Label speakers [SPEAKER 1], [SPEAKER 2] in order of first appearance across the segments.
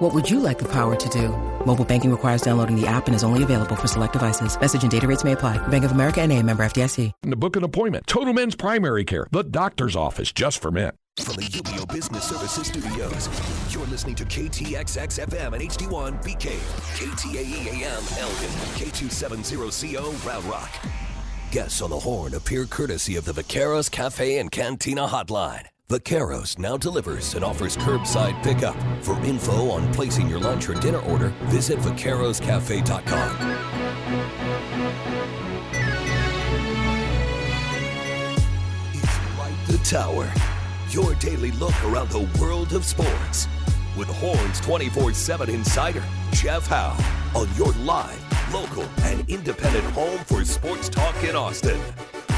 [SPEAKER 1] What would you like the power to do? Mobile banking requires downloading the app and is only available for select devices. Message and data rates may apply. Bank of America and a member FDIC.
[SPEAKER 2] And to book an appointment. Total Men's Primary Care. The doctor's office just for men.
[SPEAKER 3] From the UBEO Business Services Studios, you're listening to KTXX FM and HD1 BK, KTAE AM Elgin, K270CO Round Rock. Guests on the horn appear courtesy of the Vaqueros Cafe and Cantina Hotline. Vaqueros now delivers and offers curbside pickup. For info on placing your lunch or dinner order, visit vaqueroscafe.com. The Tower, your daily look around the world of sports. With Horns 24 7 insider, Jeff Howe, on your live, local, and independent home for sports talk in Austin.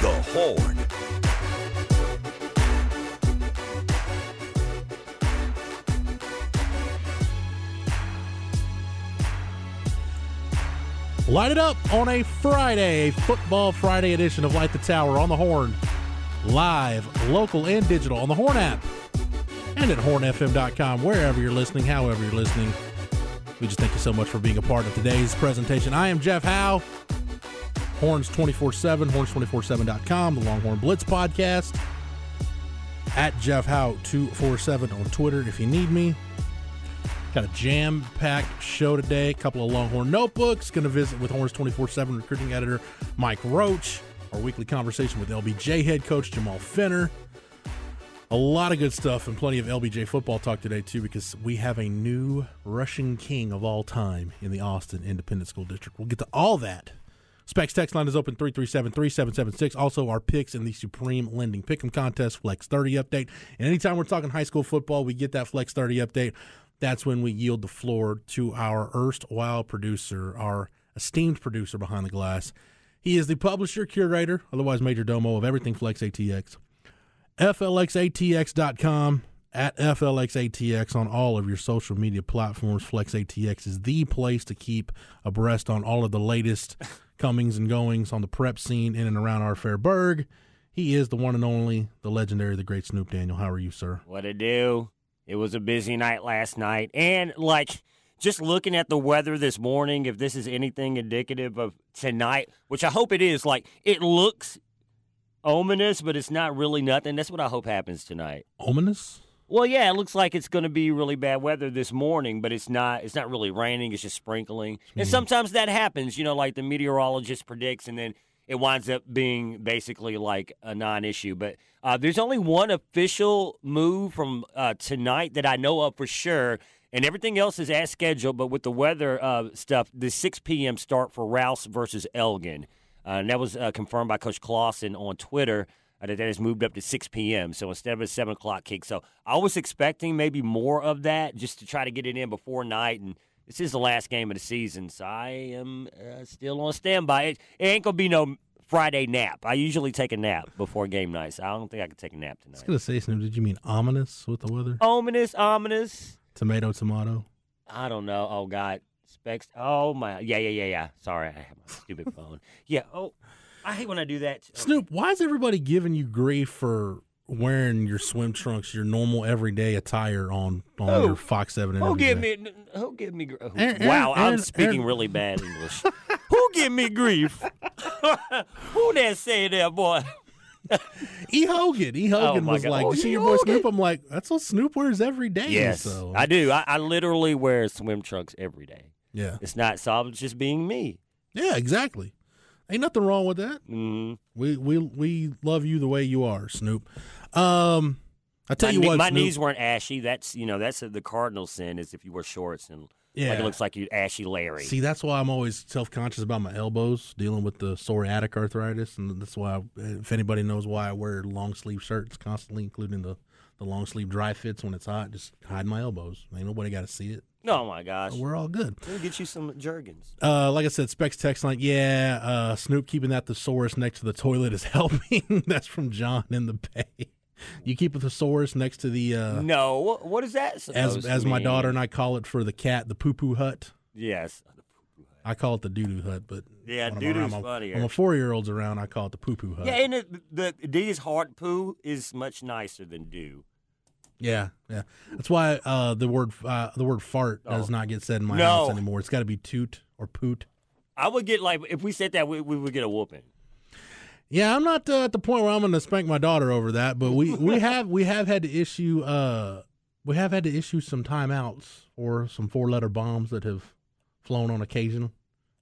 [SPEAKER 3] The Horn.
[SPEAKER 4] Light it up on a Friday, a football Friday edition of Light the Tower on the Horn. Live, local, and digital on the Horn app and at hornfm.com, wherever you're listening, however you're listening. We just thank you so much for being a part of today's presentation. I am Jeff Howe, Horns 24 7, horns247.com, the Longhorn Blitz podcast, at Jeff Howe 247 on Twitter if you need me. Got a jam packed show today. A couple of Longhorn notebooks. Going to visit with Horns 24 7 recruiting editor Mike Roach. Our weekly conversation with LBJ head coach Jamal Fenner. A lot of good stuff and plenty of LBJ football talk today, too, because we have a new rushing king of all time in the Austin Independent School District. We'll get to all that. Specs text line is open 337 3776. Also, our picks in the Supreme Lending Pick'em Contest Flex 30 update. And anytime we're talking high school football, we get that Flex 30 update that's when we yield the floor to our erstwhile producer, our esteemed producer behind the glass. He is the publisher, curator, otherwise major domo of everything Flex ATX. FLXATX.com at FLXATX on all of your social media platforms. Flex ATX is the place to keep abreast on all of the latest comings and goings on the prep scene in and around our fair burg. He is the one and only, the legendary, the great Snoop Daniel. How are you, sir?
[SPEAKER 5] What it do? It was a busy night last night. And, like, just looking at the weather this morning, if this is anything indicative of tonight, which I hope it is, like, it looks ominous, but it's not really nothing. That's what I hope happens tonight.
[SPEAKER 4] Ominous?
[SPEAKER 5] Well, yeah, it looks like it's going to be really bad weather this morning, but it's not. It's not really raining. It's just sprinkling, and mm-hmm. sometimes that happens. You know, like the meteorologist predicts, and then it winds up being basically like a non-issue. But uh, there's only one official move from uh, tonight that I know of for sure, and everything else is as scheduled. But with the weather uh, stuff, the 6 p.m. start for Rouse versus Elgin, uh, and that was uh, confirmed by Coach Clausen on Twitter. Uh, that that has moved up to 6 p.m. So instead of a 7 o'clock kick. So I was expecting maybe more of that just to try to get it in before night. And this is the last game of the season. So I am uh, still on standby. It, it ain't going to be no Friday nap. I usually take a nap before game night. So I don't think I could take a nap tonight.
[SPEAKER 4] I was to say, Snoop, did you mean ominous with the weather?
[SPEAKER 5] Ominous, ominous.
[SPEAKER 4] Tomato, tomato.
[SPEAKER 5] I don't know. Oh, God. Specs. Oh, my. Yeah, yeah, yeah, yeah. Sorry. I have my stupid phone. Yeah. Oh, I hate when I do that.
[SPEAKER 4] Snoop, why is everybody giving you grief for wearing your swim trunks, your normal everyday attire on on
[SPEAKER 5] Who?
[SPEAKER 4] your Fox Seven? And
[SPEAKER 5] Who give me? Who give me? who-
[SPEAKER 4] Aaron-
[SPEAKER 5] wow, I'm speaking
[SPEAKER 4] Aaron-
[SPEAKER 5] really bad English. who give me grief? who that say that, boy?
[SPEAKER 4] E Hogan. E Hogan
[SPEAKER 5] Oh,
[SPEAKER 4] was
[SPEAKER 5] God.
[SPEAKER 4] like,
[SPEAKER 5] Oh,
[SPEAKER 4] "You see your boy
[SPEAKER 5] Hogan.
[SPEAKER 4] Snoop?" I'm like, "That's what Snoop wears every day."
[SPEAKER 5] Yes,
[SPEAKER 4] so
[SPEAKER 5] I do. I, I literally wear swim trunks every day.
[SPEAKER 4] yeah,
[SPEAKER 5] It's not so I'm just being me.
[SPEAKER 4] yeah, exactly. Ain't nothing wrong with that.
[SPEAKER 5] Mm.
[SPEAKER 4] We we we love you the way you are, Snoop. Um, I tell
[SPEAKER 5] my
[SPEAKER 4] you what,
[SPEAKER 5] my
[SPEAKER 4] Snoop,
[SPEAKER 5] knees weren't ashy. That's you know that's the cardinal sin is if you wear shorts and
[SPEAKER 4] Yeah.
[SPEAKER 5] like it looks like you ashy Larry.
[SPEAKER 4] See, that's why I'm always self conscious about my elbows, dealing with the psoriatic arthritis, and that's why, I, if anybody knows why I wear long sleeve shirts constantly, including the the long sleeve dry fits when it's hot, just hide my elbows. Ain't nobody got to see it.
[SPEAKER 5] Oh my gosh.
[SPEAKER 4] We're all good.
[SPEAKER 5] We'll get you some Jergens.
[SPEAKER 4] Uh, like I said, Specs text line. Yeah, uh, Snoop keeping that thesaurus next to the toilet is helping. That's from John in the Bay. You keep a thesaurus next to the uh,
[SPEAKER 5] No, what, is that supposed
[SPEAKER 4] as
[SPEAKER 5] to
[SPEAKER 4] my daughter and I call it for the cat, the poo poo hut.
[SPEAKER 5] Yes.
[SPEAKER 4] I call it the doo doo hut, but
[SPEAKER 5] Yeah,
[SPEAKER 4] when I'm
[SPEAKER 5] doo-doo's funnier.
[SPEAKER 4] When my four year olds around, I call it the poo poo hut.
[SPEAKER 5] Yeah, and it, the D's hard poo is much nicer than do.
[SPEAKER 4] Yeah, yeah. That's why uh, the word uh, the word fart does
[SPEAKER 5] Oh.
[SPEAKER 4] not get said in my
[SPEAKER 5] No.
[SPEAKER 4] house anymore. It's got to be toot or poot.
[SPEAKER 5] I would get like if we said that we, we would get a whooping.
[SPEAKER 4] Yeah, I'm not uh, at the point where I'm going to spank my daughter over that, but we, we have we have had to issue uh we have had to issue some timeouts or some four letter bombs that have flown on occasion.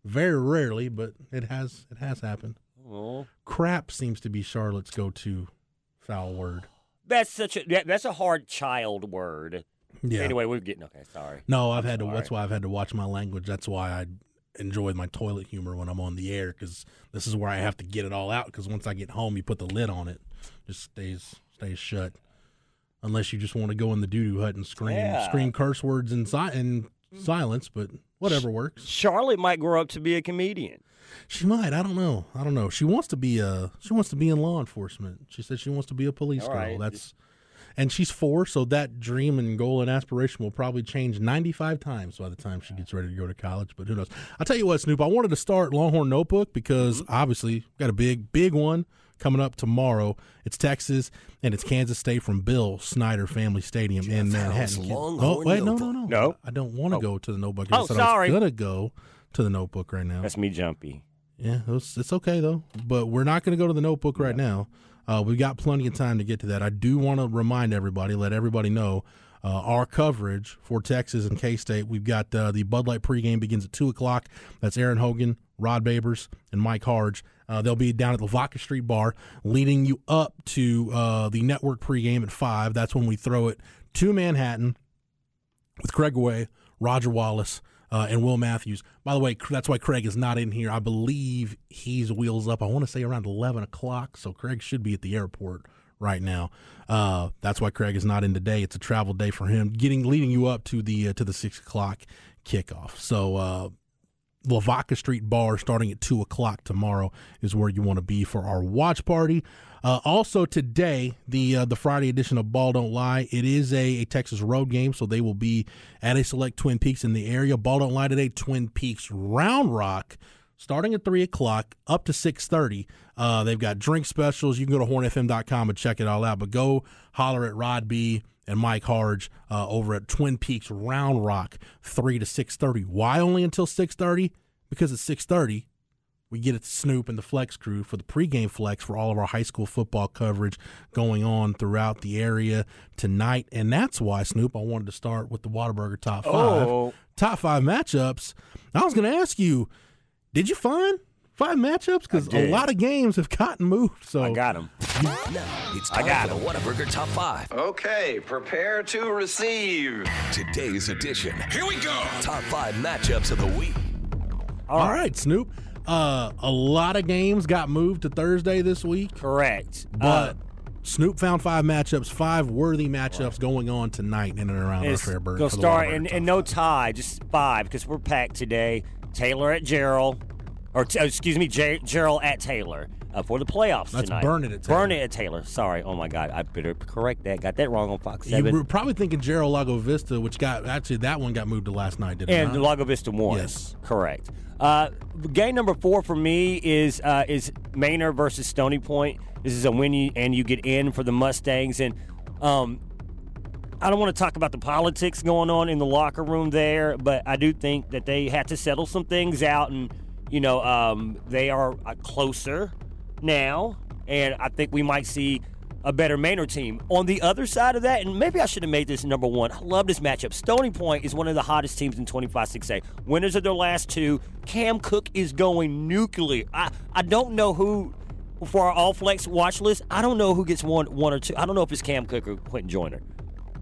[SPEAKER 4] Very rarely, but it has it has happened.
[SPEAKER 5] Oh,
[SPEAKER 4] Crap seems to be Charlotte's go to foul word.
[SPEAKER 5] That's such a that, that's a hard child word.
[SPEAKER 4] Yeah.
[SPEAKER 5] Anyway, we're getting okay. Sorry.
[SPEAKER 4] No, I've had to. That's why I've had to watch my language. That's why I enjoy my toilet humor when I'm on the air because this is where I have to get it all out. Because once I get home, you put the lid on it, just stays stays shut. Unless you just want to go in the doo doo hut and scream
[SPEAKER 5] Yeah.
[SPEAKER 4] scream curse words inside si- in silence, but whatever works.
[SPEAKER 5] Charlotte might grow up to be a comedian.
[SPEAKER 4] She might. I don't know. I don't know. She wants to be a. She wants to be in law enforcement. She said she wants to be a police
[SPEAKER 5] All
[SPEAKER 4] girl.
[SPEAKER 5] right.
[SPEAKER 4] That's. And she's four, so that dream and goal and aspiration will probably change 95 times by the time she gets ready to go to college. But who knows? I'll tell you what, Snoop, I wanted to start Longhorn Notebook because
[SPEAKER 5] Mm-hmm.
[SPEAKER 4] obviously got a big, big one coming up tomorrow. It's Texas and it's Kansas State from Bill Snyder Family Stadium in
[SPEAKER 3] Jeff Howe's
[SPEAKER 4] Manhattan.
[SPEAKER 3] Longhorn
[SPEAKER 4] oh, wait, no, no, no.
[SPEAKER 5] No?
[SPEAKER 4] I don't want to go to the Notebook.
[SPEAKER 5] Oh,
[SPEAKER 4] I said
[SPEAKER 5] sorry.
[SPEAKER 4] I was going to go to the Notebook right now.
[SPEAKER 5] That's me, Jumpy.
[SPEAKER 4] Yeah, it's, it's okay though. But we're not going to go to the notebook right now. Uh, we've got plenty of time to get to that. I do want to remind everybody, let everybody know uh, our coverage for Texas and K State. We've got uh, the Bud Light pregame begins at 2 o'clock. That's Aaron Hogan, Rod Babers, and Mike Harge. Uh, they'll be down at the Vaca Street Bar, leading you up to uh, the network pregame at 5. That's when we throw it to Manhattan with Craig Way, Roger Wallace, uh, and Will Matthews. By the way, that's why Craig is not in here. I believe he's wheels up. I want to say around eleven o'clock, so Craig should be at the airport right now. Uh, that's why Craig is not in today. It's a travel day for him, getting leading you up to the uh, to the six o'clock kickoff. So. Lavaca Street Bar starting at 2 o'clock tomorrow is where you want to be for our watch party. Uh, also today, the uh, the Friday edition of Ball Don't Lie, it is a, a Texas road game, so they will be at a select Twin Peaks in the area. Ball Don't Lie today, Twin Peaks Round Rock, starting at 3 o'clock up to 6.30. Uh, they've got drink specials. You can go to hornfm.com and check it all out, but go holler at Rod B and Mike Harge uh, over at Twin Peaks Round Rock, three to six thirty. Why only until six thirty? Because at six thirty, we get it to Snoop and the Flex crew for the pregame flex for all of our high school football coverage going on throughout the area tonight, and that's why Snoop. I wanted to start with the Whataburger top five,
[SPEAKER 5] Oh.
[SPEAKER 4] top five matchups. I was going to ask you, did you find? Five matchups because a lot of games have gotten moved. So
[SPEAKER 5] I got him.
[SPEAKER 3] Now it's time
[SPEAKER 5] got
[SPEAKER 3] for the Whataburger Top 5.
[SPEAKER 6] Okay, prepare to receive.
[SPEAKER 3] Today's edition. Here we go. Top 5 matchups of the week.
[SPEAKER 4] All right, Snoop. Uh, a lot of games got moved to Thursday this week,
[SPEAKER 5] Correct.
[SPEAKER 4] but
[SPEAKER 5] Uh,
[SPEAKER 4] Snoop found five matchups, five worthy matchups going on tonight in and around our
[SPEAKER 5] it's
[SPEAKER 4] Fairburn.
[SPEAKER 5] gonna
[SPEAKER 4] for the
[SPEAKER 5] start
[SPEAKER 4] Whataburger
[SPEAKER 5] and,
[SPEAKER 4] Top
[SPEAKER 5] and no
[SPEAKER 4] Five.
[SPEAKER 5] tie, just five because we're packed today. Taylor at Jarrell, or t- excuse me, Ger- Jarrell at Taylor uh, for the playoffs
[SPEAKER 4] That's
[SPEAKER 5] tonight.
[SPEAKER 4] Burnet at Taylor.
[SPEAKER 5] Burnet at Taylor. Sorry. Oh my God, I better correct that. Got that wrong on Fox
[SPEAKER 4] You
[SPEAKER 5] Seven.
[SPEAKER 4] were probably thinking Jarrell Lago Vista, which got actually that one got moved to last night, didn't it
[SPEAKER 5] and? Lago Vista won.
[SPEAKER 4] Yes.
[SPEAKER 5] correct. Uh, game number four for me is uh, is Manor versus Stony Point. This is a win you, and you get in for the Mustangs. And um, I don't want to talk about the politics going on in the locker room there, but I do think that they had to settle some things out, and you know um, they are uh, closer now, and I think we might see a better Manor team. On the other side of that, and maybe I should have made this number one. I love this matchup. Stony Point is one of the hottest teams in 25-6A. Winners of their last two. Cam Cook is going nuclear. I, I don't know who for our all flex watch list. I don't know who gets one one or two. I don't know if it's Cam Cook or Quentin Joyner.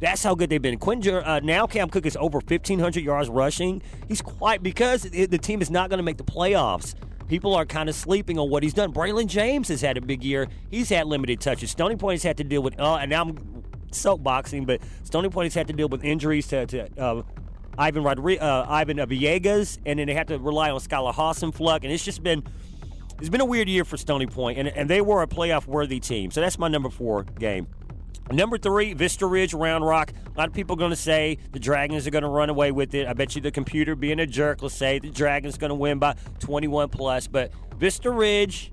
[SPEAKER 5] That's how good they've been. Quentin, uh, now Cam Cook is over 1,500 yards rushing. He's quite because the team is not going to make the playoffs. People are kind of sleeping on what he's done. Braylon James has had a big year. He's had limited touches. Stony Point has had to deal with, uh, and now I'm soapboxing, but Stony Point has had to deal with injuries to, to uh, Ivan Rodri- uh, Ivan Villegas, and then they had to rely on Skylar Hassenfluck, and it's just been it's been a weird year for Stony Point, and, and they were a playoff worthy team. So that's my number four game. Number three, Vista Ridge Round Rock. A lot of people are going to say the Dragons are going to run away with it. I bet you the computer, being a jerk, will say the Dragons going to win by 21 plus. But Vista Ridge,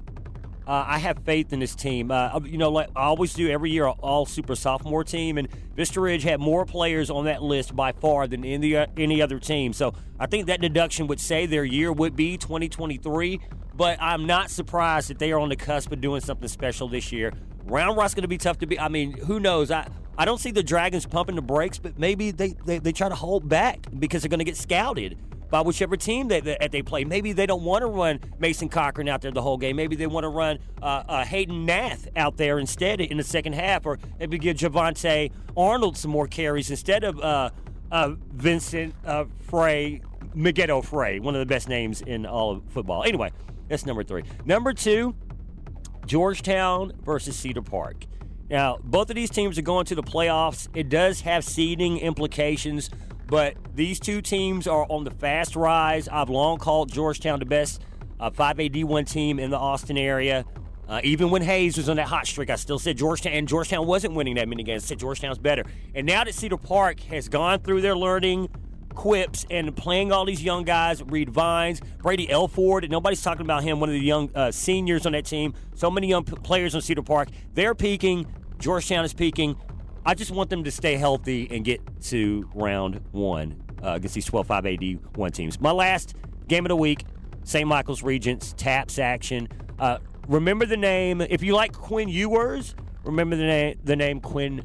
[SPEAKER 5] uh, I have faith in this team. Uh, you know, like I always do every year, all super sophomore team, and Vista Ridge had more players on that list by far than any any other team. So I think that deduction would say their year would be 2023. But I'm not surprised that they are on the cusp of doing something special this year. Round Rock's going to be tough to beat. I mean, who knows? I, I don't see the Dragons pumping the brakes, but maybe they, they, they try to hold back because they're going to get scouted by whichever team that they, they, play. Maybe they don't want to run Mason Cochran out there the whole game. Maybe they want to run uh, uh, Hayden Nath out there instead in the second half, or maybe give Javante Arnold some more carries instead of uh, uh Vincent uh, Frey, Megiddo Frey, one of the best names in all of football. Anyway, that's number three. Number two, Georgetown versus Cedar Park. Now, both of these teams are going to the playoffs. It does have seeding implications, but these two teams are on the fast rise. I've long called Georgetown the best uh, 5A D1 team in the Austin area. Uh, even when Hays was on that hot streak, I still said Georgetown, and Georgetown wasn't winning that many games. I said Georgetown's better. And now that Cedar Park has gone through their learning quips and playing all these young guys, Reed Vines, Brady Elford, nobody's talking about him, one of the young uh, seniors on that team. So many young players on Cedar Park. They're peaking. Georgetown is peaking. I just want them to stay healthy and get to round one uh, against these 12 5 AD one teams. My last game of the week St. Michael's Regents, TAPPS action. Uh, remember the name. If you like Quinn Ewers, remember the name, the name Quinn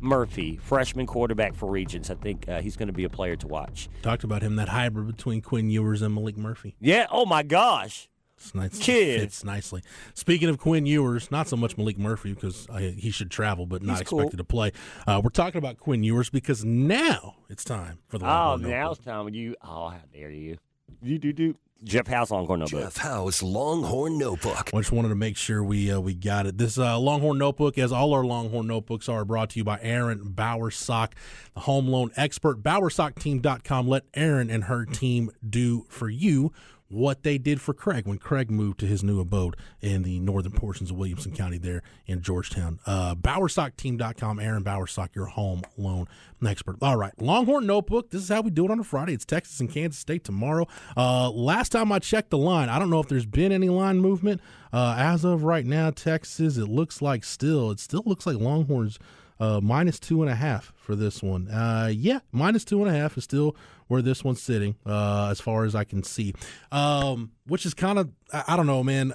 [SPEAKER 5] Murphy, freshman quarterback for Regents. I think uh, he's going to be a player to watch.
[SPEAKER 4] Talked about him, that hybrid between Quinn Ewers and Maalik Murphy.
[SPEAKER 5] Yeah. Oh, my gosh.
[SPEAKER 4] It's nice. Kid. Fits nicely. Speaking of Quinn Ewers, not so much Maalik Murphy because I, he should travel, but not expected to play. Uh, we're talking about Quinn Ewers because now it's time for the.
[SPEAKER 5] Oh, now it's time. When you. Oh, how dare you? You do do. Jeff Howe's Longhorn Notebook.
[SPEAKER 3] Jeff Howe's Longhorn Notebook.
[SPEAKER 4] I just wanted to make sure we uh, we got it. This uh, Longhorn Notebook, as all our Longhorn Notebooks are, brought to you by Erin Bowersock, the home loan expert. BowersockTeam.com. Let Erin and her team do for you what they did for Craig when Craig moved to his new abode in the northern portions of Williamson County there in Georgetown. Uh, BowersockTeam.com, Erin Bowersock, your home loan expert. All right, Longhorn Notebook. This is how we do it on a Friday. It's Texas and Kansas State tomorrow. Uh, last time I checked the line, I don't know if there's been any line movement. Uh, as of right now, Texas, it looks like still, it still looks like Longhorns – uh, minus two and a half for this one. Uh, yeah, minus two and a half is still where this one's sitting, uh, as far as I can see. Um, which is kind of, I don't know, man.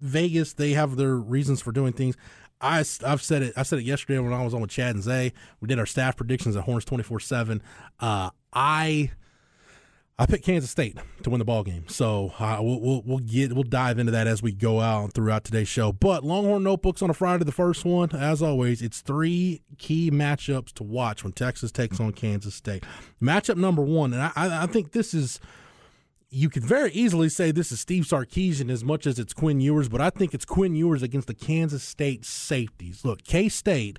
[SPEAKER 4] Vegas, they have their reasons for doing things. I, I've said it. I said it yesterday when I was on with Chad and Zay. We did our staff predictions at Horns twenty four seven. Uh, I I picked Kansas State to win the ball game, so uh, we'll, we'll, we'll get we'll dive into that as we go out throughout today's show. But Longhorn notebooks on a Friday, the first one, as always, it's three key matchups to watch when Texas takes on Kansas State. Matchup number one, and I, I think this is you could very easily say this is Steve Sarkisian as much as it's Quinn Ewers, but I think it's Quinn Ewers against the Kansas State safeties. Look, K State.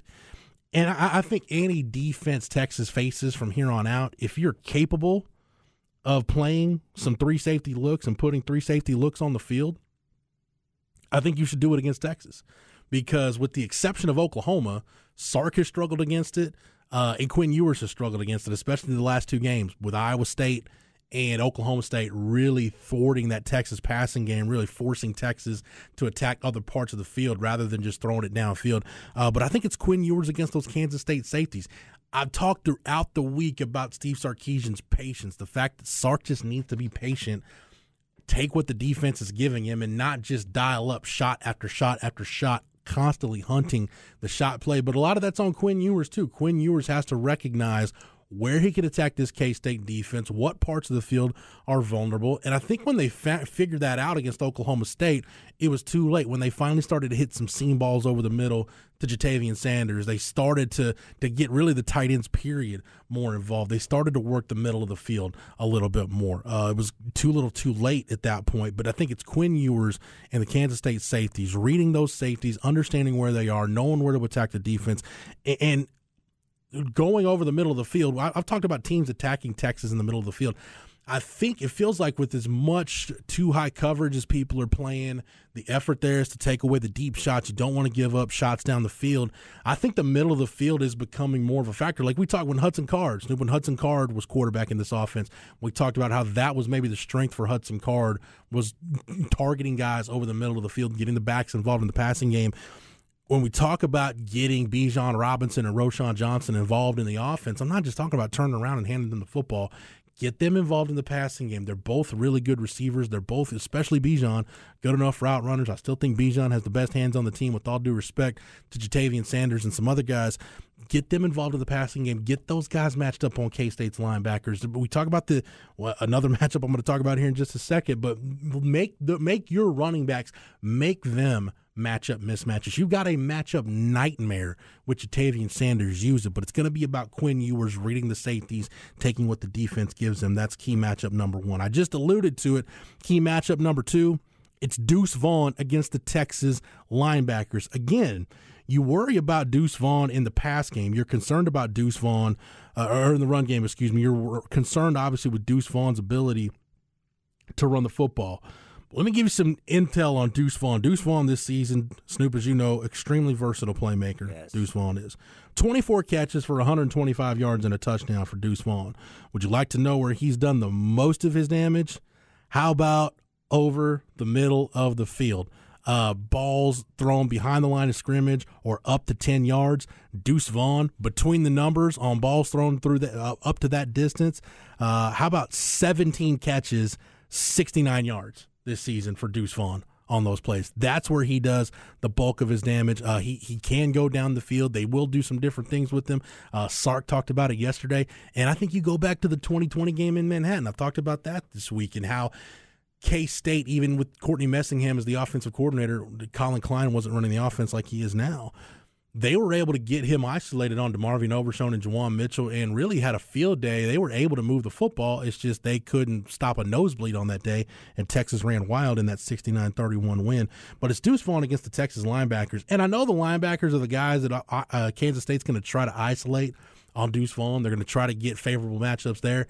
[SPEAKER 4] And I, I think any defense Texas faces from here on out, if you're capable of playing some three safety looks and putting three safety looks on the field, I think you should do it against Texas because, with the exception of Oklahoma, Sark has struggled against it, uh, and Quinn Ewers has struggled against it, especially in the last two games with Iowa State and Oklahoma State really thwarting that Texas passing game, really forcing Texas to attack other parts of the field rather than just throwing it downfield. Uh, but I think it's Quinn Ewers against those Kansas State safeties. I've talked throughout the week about Steve Sarkisian's patience, the fact that Sark just needs to be patient, take what the defense is giving him, and not just dial up shot after shot after shot, constantly hunting the shot play. But a lot of that's on Quinn Ewers, too. Quinn Ewers has to recognize where he could attack this K State defense, what parts of the field are vulnerable. And I think when they fa- figured that out against Oklahoma State, it was too late. When they finally started to hit some seam balls over the middle to Ja'Tavion Sanders, they started to to get really the tight ends period more involved. They started to work the middle of the field a little bit more. Uh, it was too little, too late at that point. But I think it's Quinn Ewers and the Kansas State safeties reading those safeties, understanding where they are, knowing where to attack the defense, and going over the middle of the field. I've talked about teams attacking Texas in the middle of the field. I think it feels like with as much too high coverage as people are playing, the effort there is to take away the deep shots. You don't want to give up shots down the field. I think the middle of the field is becoming more of a factor. Like we talked when Hudson Card, when Hudson Card was quarterback in this offense, we talked about how that was maybe the strength for Hudson Card was targeting guys over the middle of the field, getting the backs involved in the passing game when we talk about getting Bijan Robinson and Roschon Johnson involved in the offense, I'm not just talking about turning around and handing them the football. Get them involved in the passing game. They're both really good receivers. They're both, especially Bijan, good enough route runners. I still think Bijan has the best hands on the team, with all due respect to Ja'Tavion Sanders and some other guys. Get them involved in the passing game. Get those guys matched up on K State's linebackers. We talk about the well, another matchup I'm going to talk about here in just a second, but make the make your running backs make them matchup mismatches. You've got a matchup nightmare with Ja'Tavion Sanders. It, but it's going to be about Quinn Ewers reading the safeties, taking what the defense gives him. That's key matchup number one. I just alluded to it. Key matchup number two. It's Deuce Vaughn against the Texas linebackers. Again, you worry about Deuce Vaughn in the pass game. You're concerned about Deuce Vaughn, uh, or in the run game, excuse me. You're concerned, obviously, with Deuce Vaughn's ability to run the football. Let me give you some intel on Deuce Vaughn. Deuce Vaughn this season, Snoop, as you know, extremely versatile playmaker. Yes. Deuce Vaughn is. 24 catches for 125 yards and a touchdown for Deuce Vaughn. Would you like to know where he's done the most of his damage? How about over the middle of the field? Uh, balls thrown behind the line of scrimmage or up to 10 yards. Deuce Vaughn, between the numbers on balls thrown through the, uh, up to that distance, uh, how about 17 catches, 69 yards? This season for Deuce Vaughn on those plays. That's where he does the bulk of his damage. Uh, he he can go down the field. They will do some different things with him. Uh, Sark talked about it yesterday, and I think you go back to the 2020 game in Manhattan. I've talked about that this week and how. K State, even with Courtney Messingham as the offensive coordinator, Collin Klein wasn't running the offense like he is now they were able to get him isolated on DeMarvion Overshown and Juwan Mitchell and really had a field day. They were able to move the football. It's just they couldn't stop a nosebleed on that day, and Texas ran wild in that 69 31 win. But it's Deuce Vaughn against the Texas linebackers. And I know the linebackers are the guys that uh, uh Kansas State's going to try to isolate on Deuce Vaughn. They're going to try to get favorable matchups there.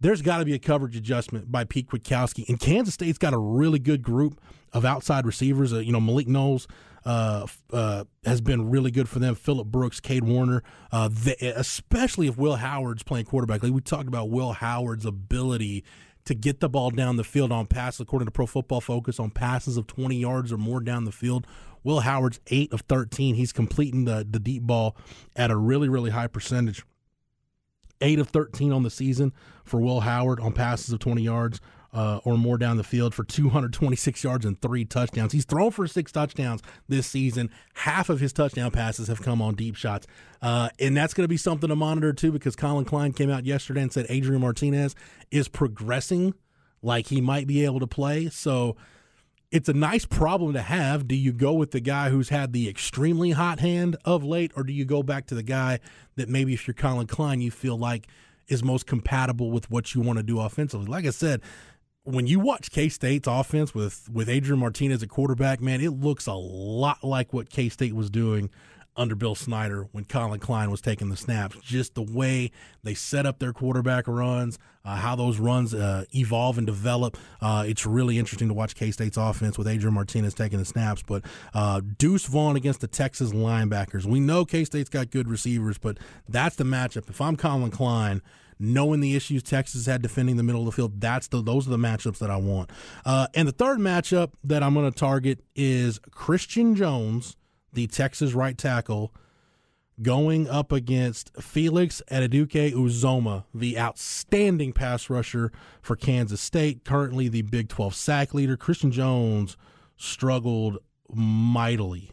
[SPEAKER 4] There's got to be a coverage adjustment by Pete Kwiatkowski. And Kansas State's got a really good group of outside receivers. Uh, you know, Malik Knowles uh, uh, has been really good for them. Phillip Brooks, Cade Warner, uh, they, especially if Will Howard's playing quarterback. Like we talked about Will Howard's ability to get the ball down the field on passes, according to Pro Football Focus, on passes of 20 yards or more down the field. Will Howard's 8 of 13. He's completing the, the deep ball at a really, really high percentage. 8 of 13 on the season for Will Howard on passes of 20 yards uh, or more down the field for 226 yards and three touchdowns. He's thrown for six touchdowns this season. Half of his touchdown passes have come on deep shots. Uh, and that's going to be something to monitor too because Collin Klein came out yesterday and said Adrian Martinez is progressing like he might be able to play. So it's a nice problem to have. Do you go with the guy who's had the extremely hot hand of late, or do you go back to the guy that maybe if you're Collin Klein, you feel like is most compatible with what you want to do offensively? Like I said, when you watch K State's offense with with Adrian Martinez at quarterback, man, it looks a lot like what K State was doing under Bill Snyder when Collin Klein was taking the snaps. Just the way they set up their quarterback runs, uh, how those runs uh, evolve and develop. Uh, it's really interesting to watch K State's offense with Adrian Martinez taking the snaps. But uh, Deuce Vaughn against the Texas linebackers. We know K State's got good receivers, but that's the matchup. If I'm Collin Klein, knowing the issues Texas had defending the middle of the field, that's the those are the matchups that I want. Uh, and the third matchup that I'm going to target is Christian Jones, the Texas right tackle, going up against Felix Anudike-Uzomah, the outstanding pass rusher for Kansas State, currently the Big 12 sack leader. Christian Jones struggled mightily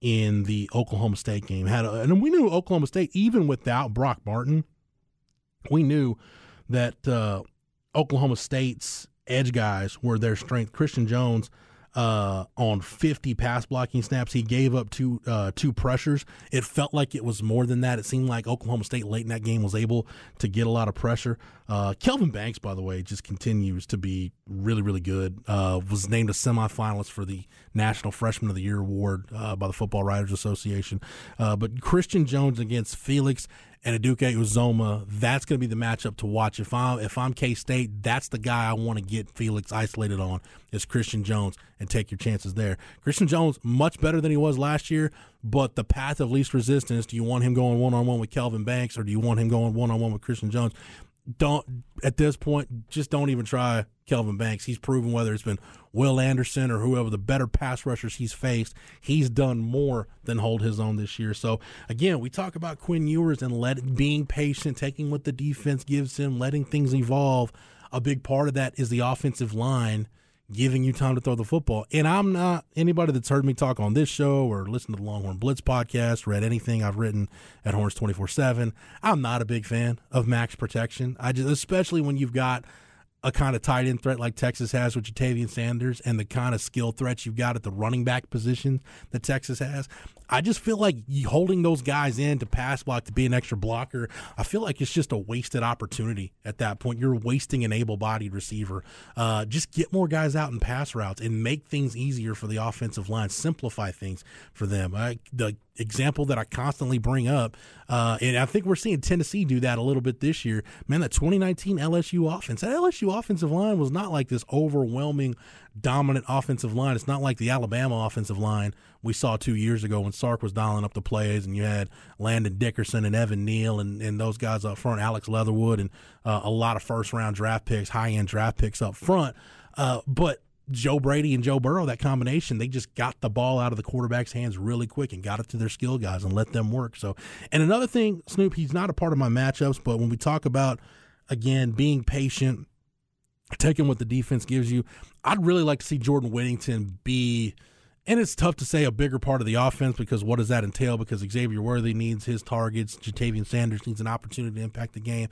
[SPEAKER 4] in the Oklahoma State game. Had a, and we knew Oklahoma State even without Brock Martin we knew that uh, Oklahoma State's edge guys were their strength. Christian Jones uh, on 50 pass blocking snaps. He gave up two uh, two pressures. It felt like it was more than that. It seemed like Oklahoma State late in that game was able to get a lot of pressure. Uh, Kelvin Banks, by the way, just continues to be really, really good. Uh, was named a semifinalist for the National Freshman of the Year award uh, by the Football Writers Association. But Christian Jones against Felix Anudike-Uzomah, that's going to be the matchup to watch. If I'm if I'm K State, that's the guy I want to get Felix isolated on is Christian Jones and take your chances there. Christian Jones much better than he was last year, but the path of least resistance. Do you want him going one on one with Kelvin Banks, or do you want him going one on one with Christian Jones? Don't at this point, just don't even try Kelvin Banks. He's proven whether it's been Will Anderson or whoever the better pass rushers he's faced, he's done more than hold his own this year. So again, we talk about Quinn Ewers and let being patient, taking what the defense gives him, letting things evolve. A big part of that is the offensive line giving you time to throw the football. And I'm not anybody that's heard me talk on this show or listened to the Longhorn Blitz podcast, read anything I've written at Horns 24 7. I'm not a big fan of max protection. I just, especially when you've got a kind of tight end threat like Texas has with Ja'Tavion Sanders and the kind of skill threats you've got at the running back position that Texas has. I just feel like holding those guys in to pass block to be an extra blocker. I feel like it's just a wasted opportunity at that point. You're wasting an able-bodied receiver. Uh, just get more guys out in pass routes and make things easier for the offensive line. Simplify things for them. I, the example that I constantly bring up, uh, and I think we're seeing Tennessee do that a little bit this year. Man, that 2019 LSU offense, that LSU offensive line was not like this overwhelming dominant offensive line. It's not like the Alabama offensive line we saw two years ago when Sark was dialing up the plays, and you had Landon Dickerson and Evan Neal and, and those guys up front, Alex Leatherwood, and uh, a lot of first round draft picks, high end draft picks up front. Uh, but Joe Brady and Joe Burrow, that combination, they just got the ball out of the quarterback's hands really quick and got it to their skill guys and let them work. So, and another thing, Snoop, he's not a part of my matchups, but when we talk about again being patient taking what the defense gives you. I'd really like to see Jordan Whittington be, and it's tough to say a bigger part of the offense because what does that entail? Because Xavier Worthy needs his targets, Ja'Tavion Sanders needs an opportunity to impact the game.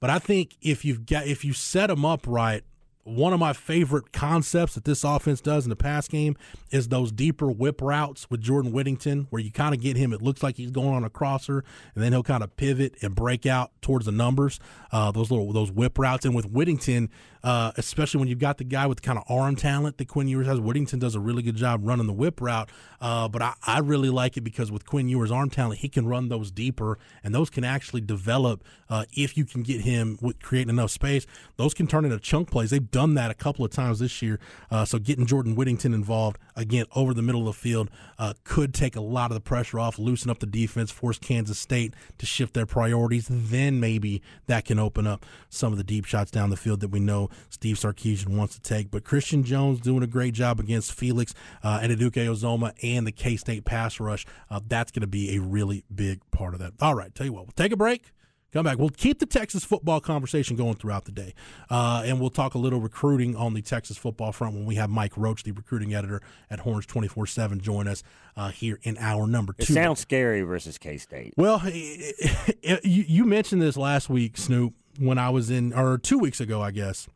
[SPEAKER 4] But I think if you've got if you set them up right, one of my favorite concepts that this offense does in the pass game is those deeper whip routes with Jordan Whittington, where you kind of get him. It looks like he's going on a crosser, and then he'll kind of pivot and break out towards the numbers. Uh, those little those whip routes, and with Whittington, uh, especially when you've got the guy with the kind of arm talent that Quinn Ewers has. Whittington does a really good job running the whip route, uh, but I, I, really like it because with Quinn Ewers' arm talent, he can run those deeper, and those can actually develop uh, if you can get him with creating enough space. Those can turn into chunk plays. They've done that a couple of times this year. Uh, so getting Jordan Whittington involved again over the middle of the field uh, could take a lot of the pressure off, loosen up the defense, force Kansas State to shift their priorities. Then maybe that can open up some of the deep shots down the field that we know Steve Sarkisian wants to take. But Christian Jones doing a great job against Felix uh, Anudike-Uzomah and the K State pass rush. Uh, that's going to be a really big part of that. All right, tell you what, we'll take a break. Come back. We'll keep the Texas football conversation going throughout the day. Uh, and we'll talk a little recruiting on the Texas football front when we have Mike Roach, the recruiting editor at Horns 24 7, join us uh, here in hour number two.
[SPEAKER 5] It sounds scary versus K State.
[SPEAKER 4] Well, it, it, you, you mentioned this last week, Snoop, when I was in, or two weeks ago, I guess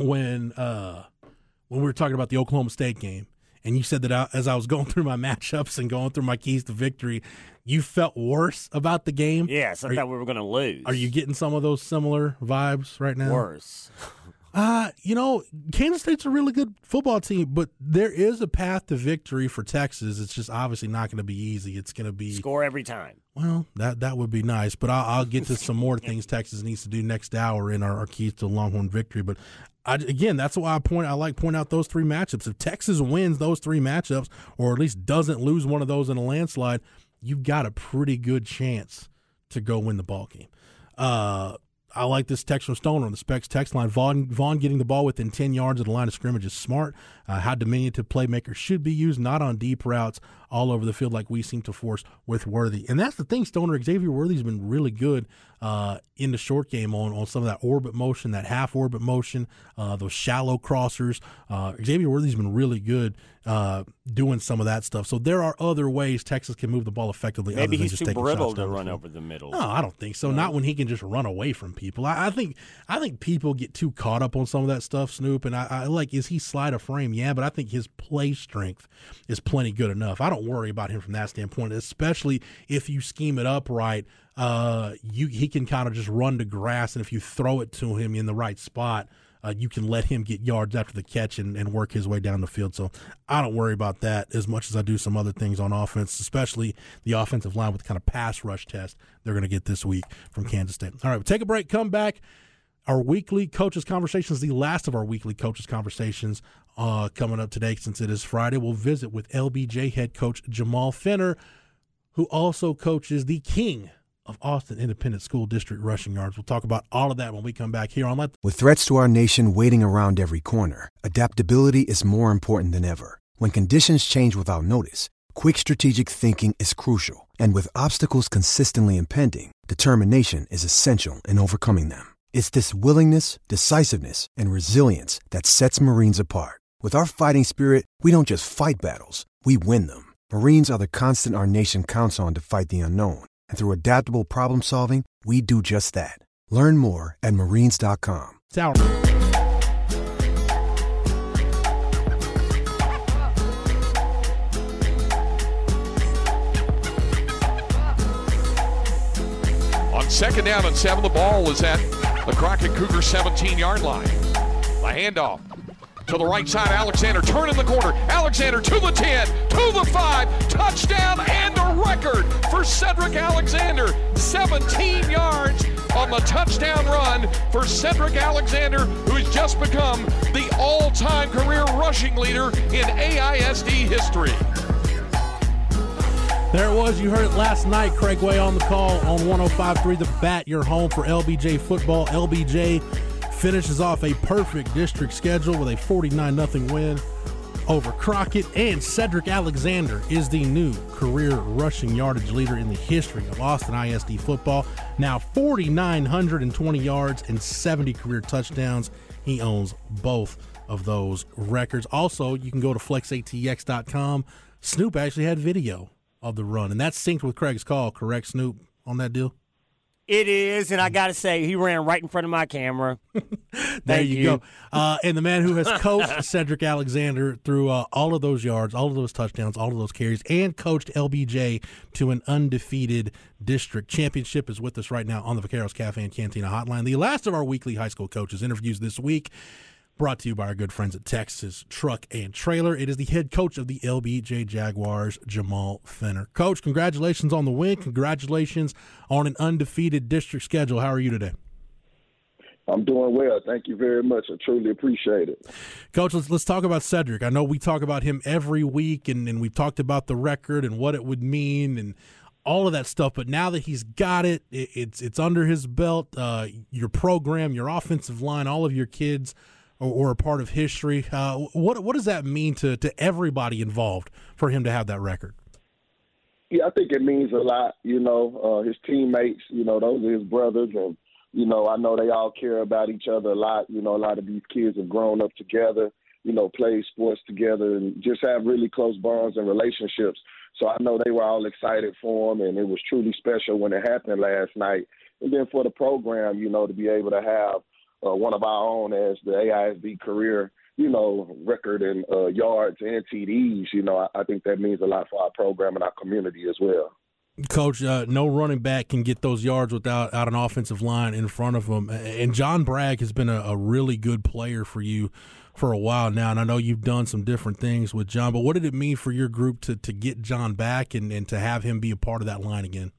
[SPEAKER 4] when uh, when we were talking about the Oklahoma State game, and you said that I, as I was going through my matchups and going through my keys to victory, you felt worse about the game.
[SPEAKER 5] Yes, I are thought we were going to lose.
[SPEAKER 4] Are you getting some of those similar vibes right now?
[SPEAKER 5] Worse.
[SPEAKER 4] Uh, you know, Kansas State's a really good football team, but there is a path to victory for Texas. It's just obviously not going to be easy. It's going to be
[SPEAKER 5] score every time.
[SPEAKER 4] Well, that that would be nice, but I'll, I'll get to some more things Texas needs to do next hour in our, our keys to Longhorn victory. But I, again, that's why I point. I like point out those three matchups. If Texas wins those three matchups, or at least doesn't lose one of those in a landslide, you've got a pretty good chance to go win the ball game. Uh, I like this text from Stoner on the Specs text line. Vaughn, Vaughn getting the ball within 10 yards of the line of scrimmage is smart. Uh, how diminutive playmakers should be used, not on deep routes, all over the field like we seem to force with Worthy. And that's the thing, Stoner. Xavier Worthy's been really good uh, in the short game on, on some of that orbit motion, that half orbit motion, uh, those shallow crossers. Uh, Xavier Worthy's been really good uh, doing some of that stuff. So there are other ways Texas can move the ball effectively.
[SPEAKER 5] Maybe
[SPEAKER 4] other
[SPEAKER 5] he's
[SPEAKER 4] than just
[SPEAKER 5] too brittle to run over the middle.
[SPEAKER 4] No, I don't think so. Not when he can just run away from people. I, I think I think people get too caught up on some of that stuff, Snoop. And I, I like is he slide a frame? Yeah, but I think his play strength is plenty good enough. I don't worry about him from that standpoint, especially if you scheme it up right. Uh, you he can kind of just run to grass, and if you throw it to him in the right spot. Uh, you can let him get yards after the catch and, and work his way down the field. So I don't worry about that as much as I do some other things on offense, especially the offensive line with the kind of pass rush test they're going to get this week from Kansas State. All right, take a break, come back. Our weekly coaches conversations, the last of our weekly coaches conversations uh, coming up today since it is Friday. We'll visit with LBJ head coach Jamal Fenner, who also coaches the king of Austin Independent School District rushing yards. We'll talk about all of that when we come back here on Let
[SPEAKER 7] With threats to our nation waiting around every corner, adaptability is more important than ever. When conditions change without notice, quick strategic thinking is crucial. And with obstacles consistently impending, determination is essential in overcoming them. It's this willingness, decisiveness, and resilience that sets Marines apart. With our fighting spirit, we don't just fight battles, we win them. Marines are the constant our nation counts on to fight the unknown. And through adaptable problem solving, we do just that. Learn more at marines.com.
[SPEAKER 4] Sour.
[SPEAKER 2] On second down and seven, the ball is at the Crockett Cougar 17 yard line. The handoff to the right side. Alexander turning the corner. Alexander to the 10, to the 5. Touchdown and a record for Cedric Alexander. 17 yards on the touchdown run for Cedric Alexander, who's just become the all time career rushing leader in AISD history.
[SPEAKER 4] There it was. You heard it last night. Craig Way on the call on 105.3 The Bat, your home for LBJ football. LBJ finishes off a perfect district schedule with a 49 0 win over Crockett. And Cedric Alexander is the new career rushing yardage leader in the history of Austin ISD football. Now 4,920 yards and 70 career touchdowns. He owns both of those records. Also, you can go to flexatx.com. Snoop actually had video of the run, and that's synced with Craig's call, correct, Snoop, on that deal?
[SPEAKER 5] It is, and I got to say, he ran right in front of my camera.
[SPEAKER 4] There you,
[SPEAKER 5] you.
[SPEAKER 4] go. Uh, and the man who has coached Cedric Alexander through uh, all of those yards, all of those touchdowns, all of those carries, and coached LBJ to an undefeated district championship is with us right now on the Vaqueros Cafe and Cantina Hotline. The last of our weekly high school coaches interviews this week. Brought to you by our good friends at Texas Truck and Trailer. It is the head coach of the LBJ Jaguars, Jamal Fenner. Coach, congratulations on the win. Congratulations on an undefeated district schedule. How are you today?
[SPEAKER 8] I'm doing well. Thank you very much. I truly appreciate it.
[SPEAKER 4] Coach, let's let's talk about Cedric. I know we talk about him every week, and, and we've talked about the record and what it would mean and all of that stuff. But now that he's got it, it it's it's under his belt. Uh, your program, your offensive line, all of your kids are, are a part of history. Uh, what what does that mean to to everybody involved for him to have that record?
[SPEAKER 8] Yeah, I think it means a lot. You know, uh, his teammates. You know, those are his brothers, and you know, I know they all care about each other a lot. You know, a lot of these kids have grown up together. You know, played sports together, and just have really close bonds and relationships. So I know they were all excited for him, and it was truly special when it happened last night. And then for the program, you know, to be able to have uh, one of our own as the AISD career, you know, record in uh, yards and TDs, you know, I, I think that means a lot for our program and our community as well.
[SPEAKER 4] Coach, uh, no running back can get those yards without out an offensive line in front of them. And John Bragg has been a, a, really good player for you for a while now. And I know you've done some different things with John, but what did it mean for your group to, to get John back and, and to have him be a part of that line again?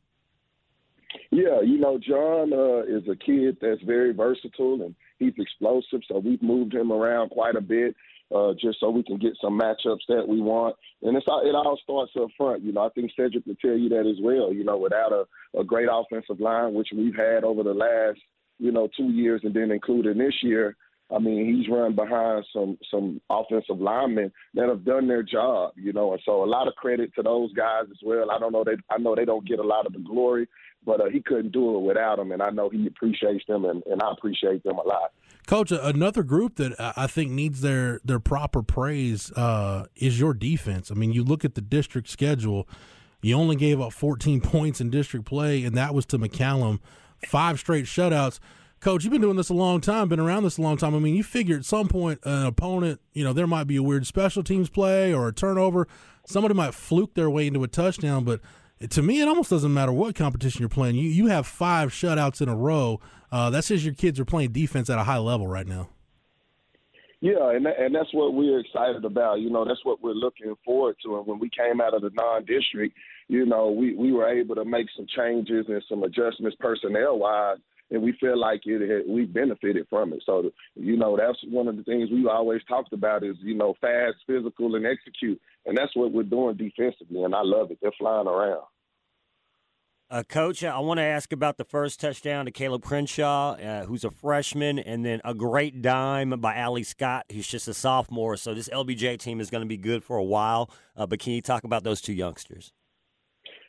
[SPEAKER 8] Yeah, you know, John uh, is a kid that's very versatile and he's explosive. So we've moved him around quite a bit uh, just so we can get some matchups that we want. And it's it all starts up front. You know, I think Cedric will tell you that as well. You know, without a, a great offensive line, which we've had over the last, you know, two years and then including this year, I mean, he's run behind some some offensive linemen that have done their job, you know, and so a lot of credit to those guys as well. I don't know they I know they don't get a lot of the glory, but uh, he couldn't do it without them, and I know he appreciates them, and, and I appreciate them a lot.
[SPEAKER 4] Coach, another group that I think needs their their proper praise uh, is your defense. I mean, you look at the district schedule. You only gave up 14 points in district play, and that was to McCallum. Five straight shutouts. Coach, you've been doing this a long time, been around this a long time. I mean, you figure at some point an opponent, you know, there might be a weird special teams play or a turnover. Somebody might fluke their way into a touchdown, but to me, it almost doesn't matter what competition you're playing. You you have five shutouts in a row. Uh, that says your kids are playing defense at a high level right now.
[SPEAKER 8] Yeah, and and that's what we're excited about. You know, that's what we're looking forward to. And when we came out of the non-district, you know, we we were able to make some changes and some adjustments personnel wise and we feel like it we benefited from it. So you know that's one of the things we always talked about is you know fast, physical, and execute, and that's what we're doing defensively, and I love it. They're flying around.
[SPEAKER 5] Uh, Coach, I want to ask about the first touchdown to Caleb Crenshaw, uh, who's a freshman, and then a great dime by Ali Scott, who's just a sophomore. So this LBJ team is going to be good for a while. Uh, but can you talk about those two youngsters?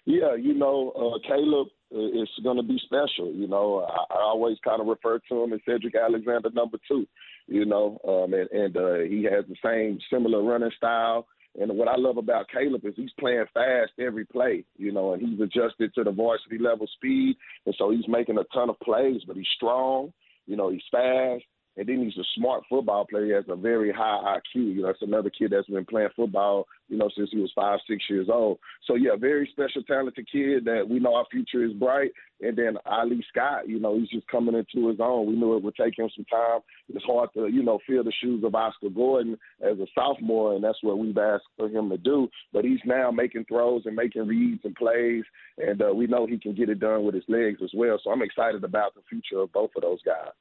[SPEAKER 8] Yeah, you know, uh, Caleb is going to be special. You know, I, I always kind of refer to him as Cedric Alexander number two. You know, um, and, and uh, he has the same similar running style. And what I love about Caleb is he's playing fast every play, you know, and he's adjusted to the varsity level speed, and so he's making a ton of plays. But he's strong, you know, he's fast, and then he's a smart football player. He has a very high IQ. You know, that's another kid that's been playing football, you know, since he was five, six years old. So yeah, very special, talented kid that we know our future is bright. And then Ali Scott, you know, he's just coming into his own. We knew it would take him some time. It's hard to, you know, fill the shoes of Oscar Gordon as a sophomore, and that's what we've asked for him to do. But he's now making throws and making reads and plays, and uh, we know he can get it done with his legs as well. So I'm excited about the future of both of those guys.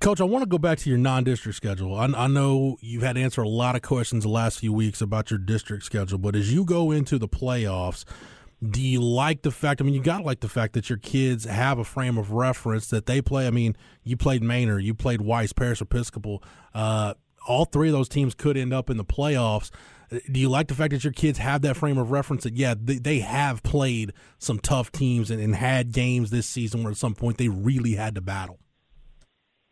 [SPEAKER 4] Coach, I want to go back to your non-district schedule. I, I, know you've had to answer a lot of questions the last few weeks about your district schedule, but as you go into the playoffs, do you like the fact? I mean, you got to like the fact that your kids have a frame of reference that they play. I mean, you played Manor, you played Weiss, Parish Episcopal. Uh, all three of those teams could end up in the playoffs. Do you like the fact that your kids have that frame of reference that, yeah, they, they have played some tough teams and, and had games this season where at some point they really had to battle?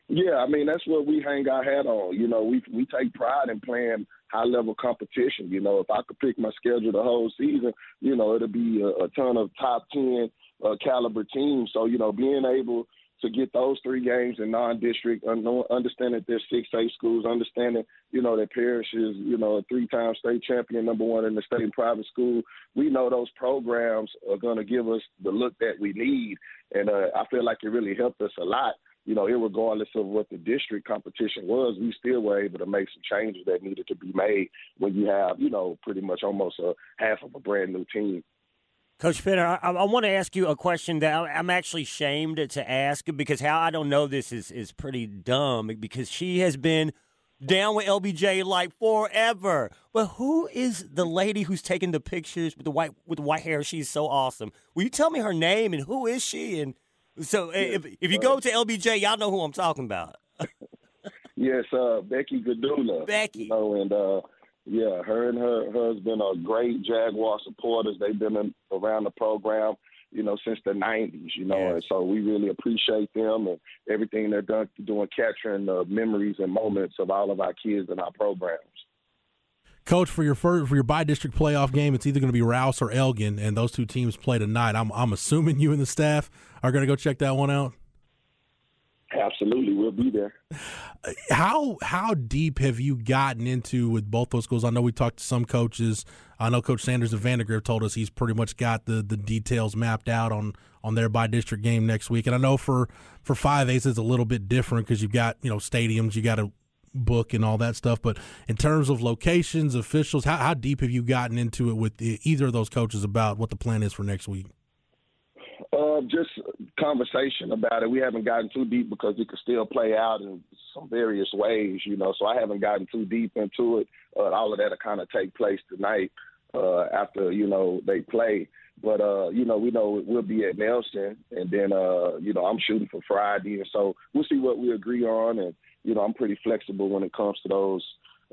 [SPEAKER 8] Yeah, I mean that's what we hang our hat on. You know, we we take pride in playing high level competition. You know, if I could pick my schedule the whole season, you know, it'll be a, a ton of top ten uh, caliber teams. So you know, being able to get those three games in non-district, understanding they're six A schools, understanding you know that Parish is you know a three-time state champion, number one in the state private school. We know those programs are going to give us the look that we need, and uh, I feel like it really helped us a lot you know, regardless of what the district competition was, we still were able to make some changes that needed to be made when you have, you know, pretty much almost a half of a brand new team.
[SPEAKER 5] Coach Fenner, I, I, want to ask you a question that I'm actually shamed to ask because how I don't know this is, is pretty dumb because she has been down with LBJ like forever. But who is the lady who's taking the pictures with the white with the white hair? She's so awesome. Will you tell me her name and who is she and so if if you go to LBJ, y'all know who I'm talking about.
[SPEAKER 8] yes, uh, Becky Gadula.
[SPEAKER 5] Becky.
[SPEAKER 8] You know, and uh, yeah, her and her husband are great Jaguar supporters. They've been in, around the program, you know, since the '90s. You know, yes. and so we really appreciate them and everything they're done doing, capturing the memories and moments of all of our kids in our programs.
[SPEAKER 4] Coach, for your first, for your bi-district playoff game, it's either going to be Rouse or Elgin, and those two teams play tonight. I'm I'm assuming you and the staff are going to go check that one out.
[SPEAKER 8] Absolutely, we'll be there.
[SPEAKER 4] Uh, how how deep have you gotten into with both those schools? I know we talked to some coaches. I know Coach Sanders of Vandegrift told us he's pretty much got the, the details mapped out on on their by district game next week. And I know for for five A's it's a little bit different because you've got you know stadiums, you got to book and all that stuff. But in terms of locations, officials, how, how deep have you gotten into it with either of those coaches about what the plan is for next week?
[SPEAKER 8] Uh, just conversation about it. We haven't gotten too deep because it could still play out in some various ways, you know. So I haven't gotten too deep into it. Uh, all of that will kind of take place tonight uh, after you know they play. But uh, you know, we know we'll be at Nelson, and then uh, you know I'm shooting for Friday, and so we'll see what we agree on, and you know, I'm pretty flexible when it comes to those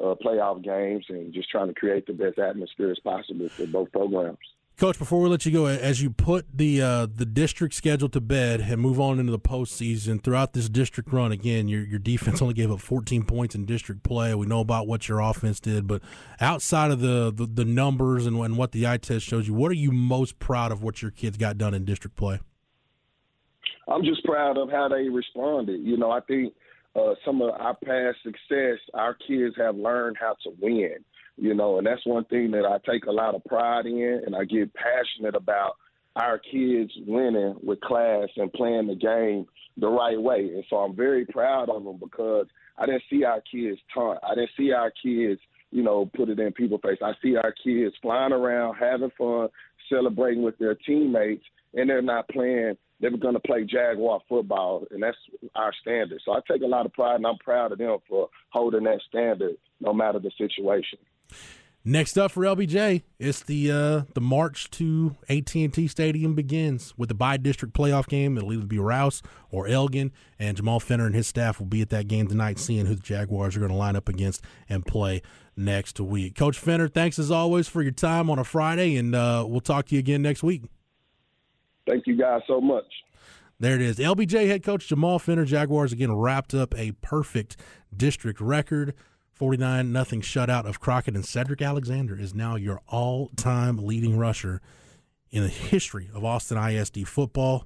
[SPEAKER 8] uh, playoff games and just trying to create the best atmosphere as possible for both programs.
[SPEAKER 4] Coach, before we let you go, as you put the uh, the district schedule to bed and move on into the postseason, throughout this district run, again, your your defense only gave up 14 points in district play. We know about what your offense did, but outside of the the, the numbers and, and what the eye test shows you, what are you most proud of what your kids got done in district play?
[SPEAKER 8] I'm just proud of how they responded. You know, I think uh, some of our past success, our kids have learned how to win you know, and that's one thing that I take a lot of pride in, and I get passionate about our kids winning with class and playing the game the right way. And so I'm very proud of them because I didn't see our kids taunt. I didn't see our kids, you know, put it in people's face. I see our kids flying around, having fun, celebrating with their teammates, and they're not playing. They're going to play Jaguar football, and that's our standard. So I take a lot of pride, and I'm proud of them for holding that standard no matter the situation.
[SPEAKER 4] Next up for LBJ, it's the uh, the march to AT&T Stadium begins with the by-district playoff game. It'll either be Rouse or Elgin, and Jamal Fenner and his staff will be at that game tonight, seeing who the Jaguars are going to line up against and play next week. Coach Fenner, thanks as always for your time on a Friday, and uh, we'll talk to you again next week.
[SPEAKER 8] Thank you guys so much.
[SPEAKER 4] There it is. LBJ head coach Jamal Fenner, Jaguars again wrapped up a perfect district record. 49 nothing shutout of Crockett and Cedric Alexander is now your all-time leading rusher in the history of Austin ISD football.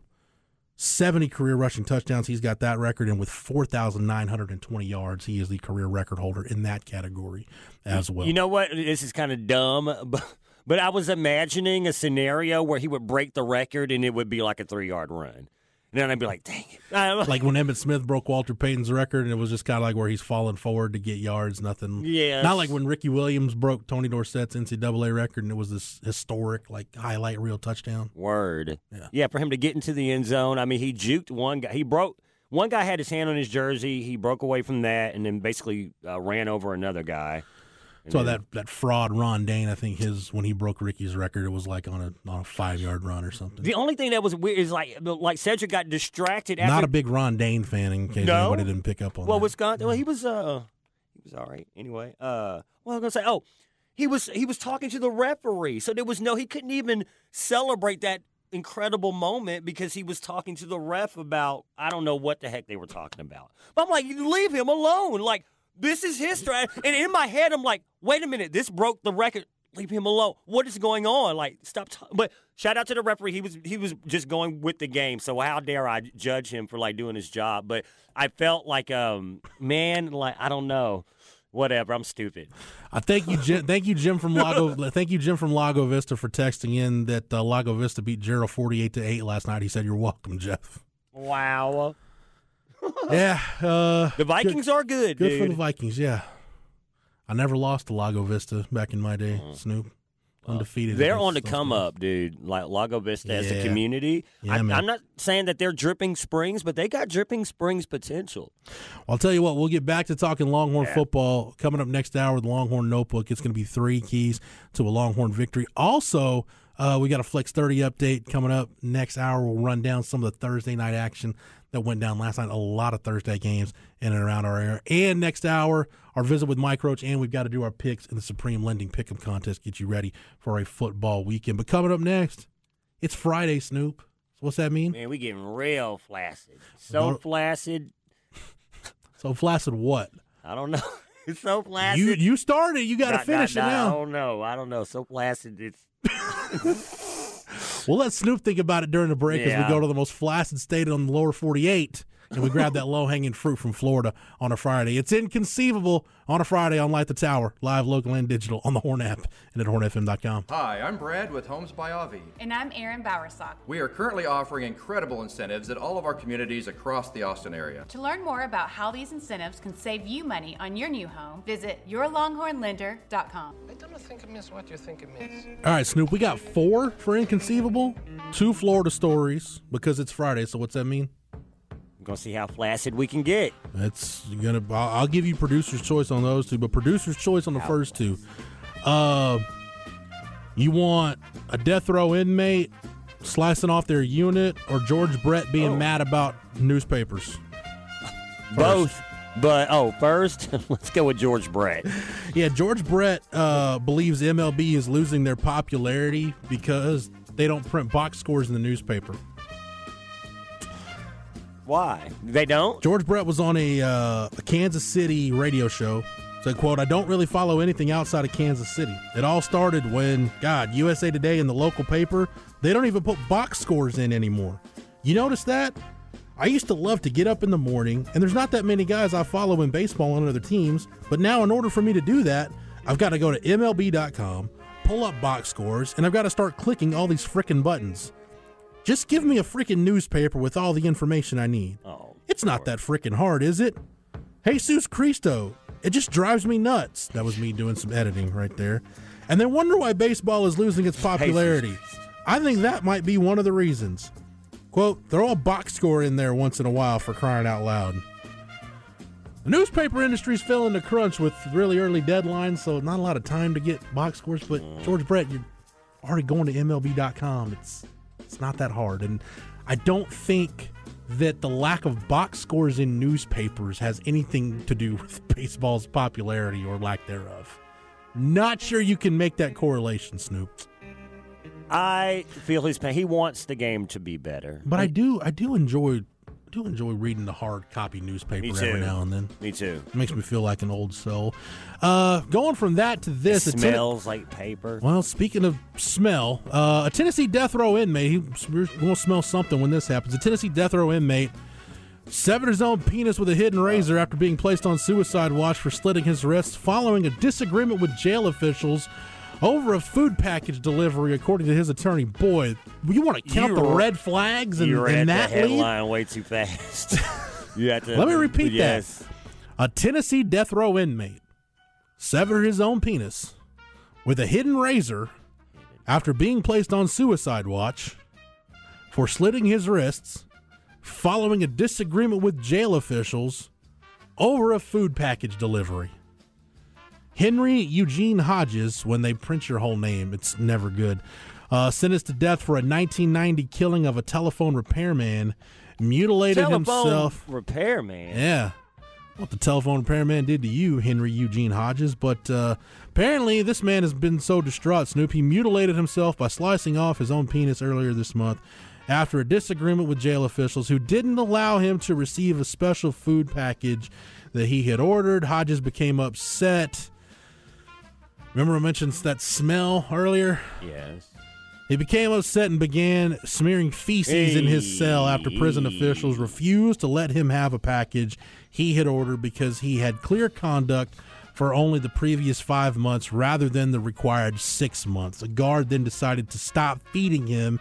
[SPEAKER 4] 70 career rushing touchdowns. He's got that record, and with 4,920 yards, he is the career record holder in that category as well.
[SPEAKER 5] You know what? This is kind of dumb, but, but I was imagining a scenario where he would break the record and it would be like a three yard run. And then I'd be like, dang it.
[SPEAKER 4] like when Emmitt Smith broke Walter Payton's record, and it was just kind of like where he's falling forward to get yards, nothing.
[SPEAKER 5] Yeah.
[SPEAKER 4] Not like when Ricky Williams broke Tony Dorsett's NCAA record, and it was this historic, like, highlight reel touchdown.
[SPEAKER 5] Word. Yeah. Yeah, for him to get into the end zone. I mean, he juked one guy. He broke. One guy had his hand on his jersey. He broke away from that and then basically uh, ran over another guy.
[SPEAKER 4] So that that fraud Ron Dayne, I think his when he broke Ricky's record, it was like on a on a five yard run or something.
[SPEAKER 5] The only thing that was weird is like like Cedric got distracted. After,
[SPEAKER 4] Not a big Ron Dayne fan in case
[SPEAKER 5] no?
[SPEAKER 4] anybody didn't pick up on.
[SPEAKER 5] Well,
[SPEAKER 4] that.
[SPEAKER 5] Wisconsin. Well, he was uh he was all right anyway. Uh, well, I was gonna say oh he was he was talking to the referee, so there was no he couldn't even celebrate that incredible moment because he was talking to the ref about I don't know what the heck they were talking about. But I'm like, leave him alone. Like this is history. And in my head, I'm like, wait a minute, this broke the record. Leave him alone. What is going on? Like, stop. T-. But shout out to the referee. He was he was just going with the game. So how dare I judge him for like doing his job? But I felt like, um, man, like I don't know. Whatever, I'm stupid.
[SPEAKER 4] I thank you, Jim. thank you, Jim from Lago. thank you, Jim from Lago Vista, for texting in that uh, Lago Vista beat Jarrell forty-eight to eight last night. He said, "You're welcome, Jeff."
[SPEAKER 5] Wow
[SPEAKER 4] yeah, uh,
[SPEAKER 5] the Vikings
[SPEAKER 4] good,
[SPEAKER 5] are good.
[SPEAKER 4] Good
[SPEAKER 5] dude.
[SPEAKER 4] for the Vikings. Yeah, I never lost to Lago Vista back in my day.
[SPEAKER 5] Mm.
[SPEAKER 4] Snoop, undefeated.
[SPEAKER 5] They're on the come up, dude. Like Lago Vista yeah. as a community.
[SPEAKER 4] Yeah,
[SPEAKER 5] I. I'm not saying that they're dripping springs, but they got dripping springs potential.
[SPEAKER 4] Well, I'll tell you what. We'll get back to talking Longhorn yeah. football coming up next hour with the Longhorn Notebook. It's going to be three keys to a Longhorn victory. Also. Uh, we got a Flex 30 update coming up next hour. We'll run down some of the Thursday night action that went down last night. A lot of Thursday games in and around our area. And next hour, our visit with Mike Roach, and we've got to do our picks in the Supreme Lending Pick'em Contest. Get you ready for a football weekend. But coming up next, it's Friday, Snoop. So what's that mean?
[SPEAKER 5] Man, we getting real flaccid. So no. flaccid.
[SPEAKER 4] so flaccid what?
[SPEAKER 5] I don't know. It's so flaccid.
[SPEAKER 4] You you started. You got to finish
[SPEAKER 5] not,
[SPEAKER 4] it now.
[SPEAKER 5] I don't know. I don't know. So flaccid. It's.
[SPEAKER 4] we'll let Snoop think about it during the break
[SPEAKER 5] yeah.
[SPEAKER 4] as we go to the most flaccid state on the lower 48 and we grab that low hanging fruit from Florida on a Friday. It's inconceivable on a Friday on Light the Tower, live, local, and digital on the Horn app and at hornfm.com.
[SPEAKER 9] Hi, I'm Brad with Homes by Avi.
[SPEAKER 10] And I'm Erin Bowersock.
[SPEAKER 9] We are currently offering incredible incentives at all of our communities across the Austin area.
[SPEAKER 10] To learn more about how these incentives can save you money on your new home, visit yourlonghornlender.com.
[SPEAKER 11] I don't think it means what you think it means.
[SPEAKER 4] All right, Snoop, we got four for inconceivable, two Florida stories because it's Friday. So what's that mean?
[SPEAKER 5] Gonna see how flaccid we can get.
[SPEAKER 4] That's gonna. I'll, I'll give you producer's choice on those two, but producer's choice on the first two. Uh, you want a death row inmate slicing off their unit, or George Brett being
[SPEAKER 5] Oh.
[SPEAKER 4] mad about newspapers?
[SPEAKER 5] Both. But oh, first let's go with George Brett.
[SPEAKER 4] Yeah, George Brett uh, believes MLB is losing their popularity because they don't print box scores in the newspaper.
[SPEAKER 5] Why? They don't?
[SPEAKER 4] George Brett was on a, uh, a Kansas City radio show. Said, quote, I don't really follow anything outside of Kansas City. It all started when, God, USA Today and the local paper, they don't even put box scores in anymore. You notice that? I used to love to get up in the morning, and there's not that many guys I follow in baseball on other teams, but now in order for me to do that, I've got to go to MLB.com, pull up box scores, and I've got to start clicking all these freaking buttons. Just give me a freaking newspaper with all the information I need.
[SPEAKER 5] Oh,
[SPEAKER 4] it's not that freaking hard, is it? Jesus Cristo, it just drives me nuts. That was me doing some editing right there. And they wonder why baseball is losing its popularity. I think that might be one of the reasons. Quote, throw a box score in there once in a while for crying out loud. The newspaper industry's feeling the crunch with really early deadlines, so not a lot of time to get box scores. But mm. George Brett, you're already going to MLB.com. It's it's not that hard, and I don't think that the lack of box scores in newspapers has anything to do with baseball's popularity or lack thereof. Not sure you can make that correlation, Snoop.
[SPEAKER 5] I feel his pain. He wants the game to be better.
[SPEAKER 4] But I do, I do enjoy, do enjoy reading the hard copy newspaper every now and then.
[SPEAKER 5] Me too.
[SPEAKER 4] It makes me feel like an old soul. Uh, going from that to this,
[SPEAKER 5] It
[SPEAKER 4] a ten-
[SPEAKER 5] smells like paper.
[SPEAKER 4] well, speaking of smell, uh, a Tennessee death row inmate, he, to smell something when this happens. A Tennessee death row inmate severed his own penis with a hidden razor after being placed on suicide watch for slitting his wrists following a disagreement with jail officials over a food package delivery, according to his attorney. Boy, you want to count
[SPEAKER 5] You
[SPEAKER 4] the
[SPEAKER 5] were-
[SPEAKER 4] red flags in,
[SPEAKER 5] you read the
[SPEAKER 4] that lead?
[SPEAKER 5] headline way too fast. you have to,
[SPEAKER 4] Let me repeat
[SPEAKER 5] yes.
[SPEAKER 4] that. A Tennessee death row inmate severed his own penis with a hidden razor after being placed on suicide watch for slitting his wrists following a disagreement with jail officials over a food package delivery. Henry Eugene Hodges, when they print your whole name, it's never good, uh, sentenced to death for a 1990 killing of a telephone repairman, mutilated
[SPEAKER 5] Telephone
[SPEAKER 4] himself.
[SPEAKER 5] repairman.
[SPEAKER 4] Yeah. What the telephone repairman did to you, Henry Eugene Hodges. But uh, apparently, this man has been so distraught, Snoop, he mutilated himself by slicing off his own penis earlier this month after a disagreement with jail officials who didn't allow him to receive a special food package that he had ordered. Hodges became upset. Remember, I mentioned that smell earlier?
[SPEAKER 5] Yes.
[SPEAKER 4] He became upset and began smearing feces in his cell after prison officials refused to let him have a package he had ordered because he had clear conduct for only the previous five months rather than the required six months. A guard then decided to stop feeding him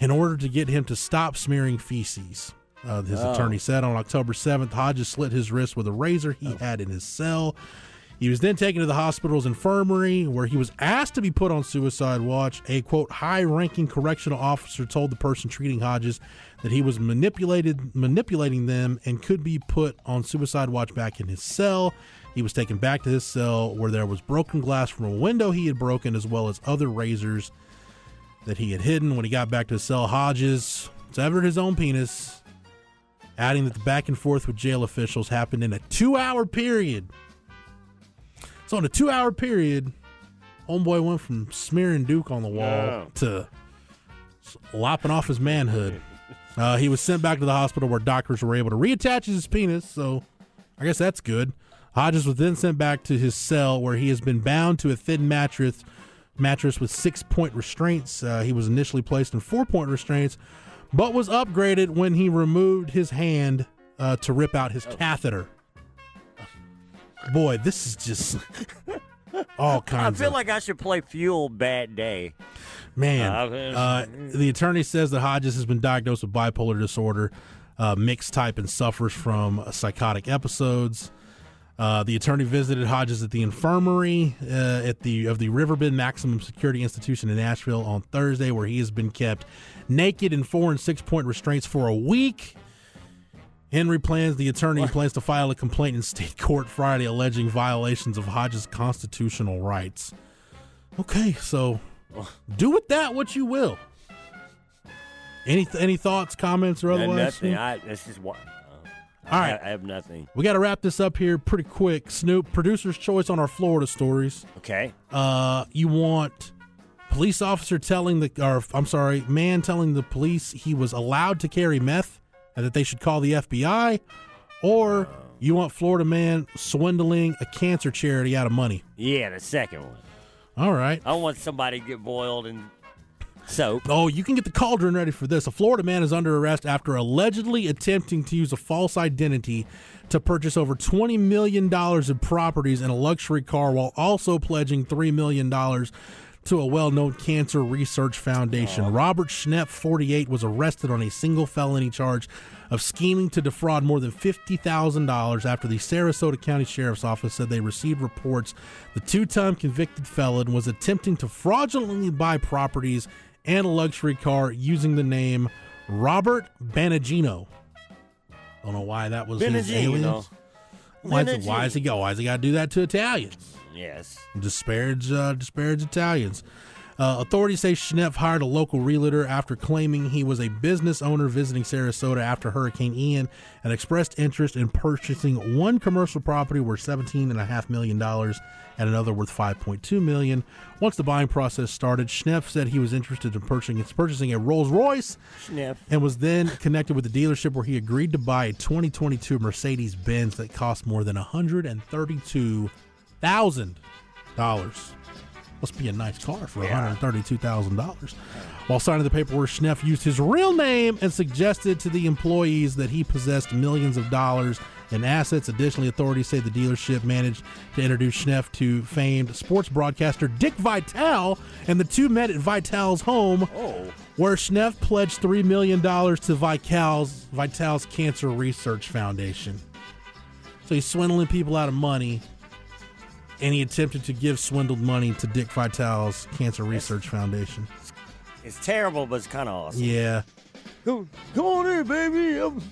[SPEAKER 4] in order to get him to stop smearing feces. Uh, his
[SPEAKER 5] Oh.
[SPEAKER 4] attorney said on October 7th, Hodges slit his wrist with a razor he had in his cell. He was then taken to the hospital's infirmary where he was asked to be put on suicide watch. A quote high ranking correctional officer told the person treating Hodges that he was manipulated manipulating them and could be put on suicide watch back in his cell. He was taken back to his cell where there was broken glass from a window he had broken as well as other razors that he had hidden. When he got back to his cell, Hodges severed his own penis, adding that the back and forth with jail officials happened in a two hour period. So in a two hour period, homeboy went from smearing Duke on the wall
[SPEAKER 5] Yeah.
[SPEAKER 4] to lopping off his manhood. Uh, he was sent back to the hospital where doctors were able to reattach his penis. So I guess that's good. Hodges was then sent back to his cell where he has been bound to a thin mattress mattress with six point restraints. Uh, he was initially placed in four point restraints, but was upgraded when he removed his hand uh, to rip out his catheter. Boy, this is just all kinds.
[SPEAKER 5] I feel
[SPEAKER 4] of
[SPEAKER 5] like I should play Fuel Bad Day.
[SPEAKER 4] man.
[SPEAKER 5] Uh,
[SPEAKER 4] Uh, the attorney says that Hodges has been diagnosed with bipolar disorder, uh, mixed type, and suffers from psychotic episodes. Uh, the attorney visited Hodges at the infirmary uh, at the of the Riverbend Maximum Security Institution in Nashville on Thursday, where he has been kept naked in four and six point restraints for a week. Henry plans, the attorney plans to file a complaint in state court Friday alleging violations of Hodges' constitutional rights. Okay, so do with that what you will. Any any thoughts, comments, or
[SPEAKER 5] Uh,
[SPEAKER 4] otherwise?
[SPEAKER 5] nothing. I, this is what.
[SPEAKER 4] All right.
[SPEAKER 5] I, I have nothing.
[SPEAKER 4] We got to wrap this up here pretty quick. Snoop, producer's choice on our Florida stories.
[SPEAKER 5] Okay.
[SPEAKER 4] Uh, you want police officer telling the, or I'm sorry, man telling the police he was allowed to carry meth and that they should call the FBI, or you want Florida man swindling a cancer charity out of money.
[SPEAKER 5] Yeah, the second one.
[SPEAKER 4] All right.
[SPEAKER 5] I want somebody to get boiled and soap.
[SPEAKER 4] Oh, you can get the cauldron ready for this. A Florida man is under arrest after allegedly attempting to use a false identity to purchase over $20 million in properties and a luxury car while also pledging $3 million to a well known cancer research foundation. Oh. Robert Schnepp, 48, was arrested on a single felony charge of scheming to defraud more than $50,000 after the Sarasota County Sheriff's Office said they received reports the two time convicted felon was attempting to fraudulently buy properties and a luxury car using the name Robert Banagino. Don't know why that was his
[SPEAKER 5] Bernardino.
[SPEAKER 4] alias. Why is, why is he? Why is he got to do that to Italians?
[SPEAKER 5] Yes.
[SPEAKER 4] disparage uh, disparage Italians. Uh, authorities say Schnepp hired a local realtor after claiming he was a business owner visiting Sarasota after Hurricane Ian and expressed interest in purchasing one commercial property worth $17.5 million and another worth 5.2 million. Once the buying process started, Schnepp said he was interested in purchasing, purchasing a Rolls Royce
[SPEAKER 5] Schnepp.
[SPEAKER 4] and was then connected with the dealership where he agreed to buy a 2022 Mercedes Benz that cost more than $132,000. Must be a nice car for $132,000. While signing the paperwork, Schnepp used his real name and suggested to the employees that he possessed millions of dollars in assets. Additionally, authorities say the dealership managed to introduce Schnepp to famed sports broadcaster Dick Vitale, and the two met at Vitale's home, oh. where Schnepp pledged $3 million to Vitale's, Vitale's Cancer Research Foundation. So he's swindling people out of money, and he attempted to give swindled money to Dick Vitale's Cancer Research Foundation.
[SPEAKER 5] It's terrible, but it's kind of awesome.
[SPEAKER 4] Yeah.
[SPEAKER 5] Come, come on in, baby. I'm-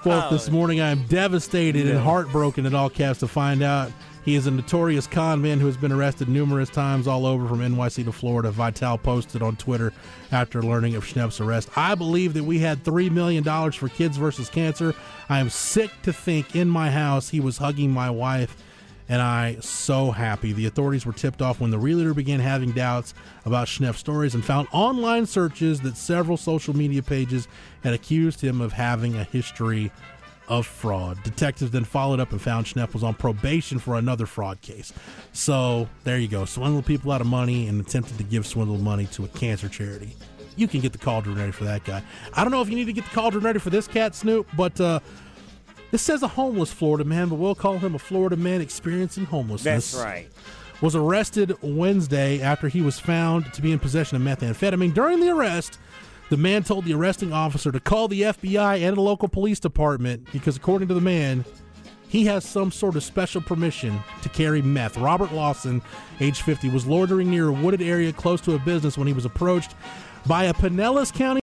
[SPEAKER 4] Quote, oh. this morning I am devastated and heartbroken at all caps to find out he is a notorious con man who has been arrested numerous times all over from NYC to Florida. Vitale posted on Twitter after learning of Schnepp's arrest. I believe that we had $3 million for Kids versus Cancer. I am sick to think in my house he was hugging my wife and I so happy. The authorities were tipped off when the realtor began having doubts about Schnepp's stories and found online searches that several social media pages had accused him of having a history of fraud. Detectives then followed up and found Schnepp was on probation for another fraud case. So there you go. Swindled people out of money and attempted to give swindled money to a cancer charity. You can get the cauldron ready for that guy. I don't know if you need to get the cauldron ready for this cat, Snoop, but uh, this says a homeless Florida man, but we'll call him a Florida man experiencing homelessness.
[SPEAKER 5] That's right.
[SPEAKER 4] Was arrested Wednesday after he was found to be in possession of methamphetamine. During the arrest, the man told the arresting officer to call the FBI and a local police department because, according to the man, he has some sort of special permission to carry meth. Robert Lawson, age 50, was loitering near a wooded area close to a business when he was approached by a Pinellas County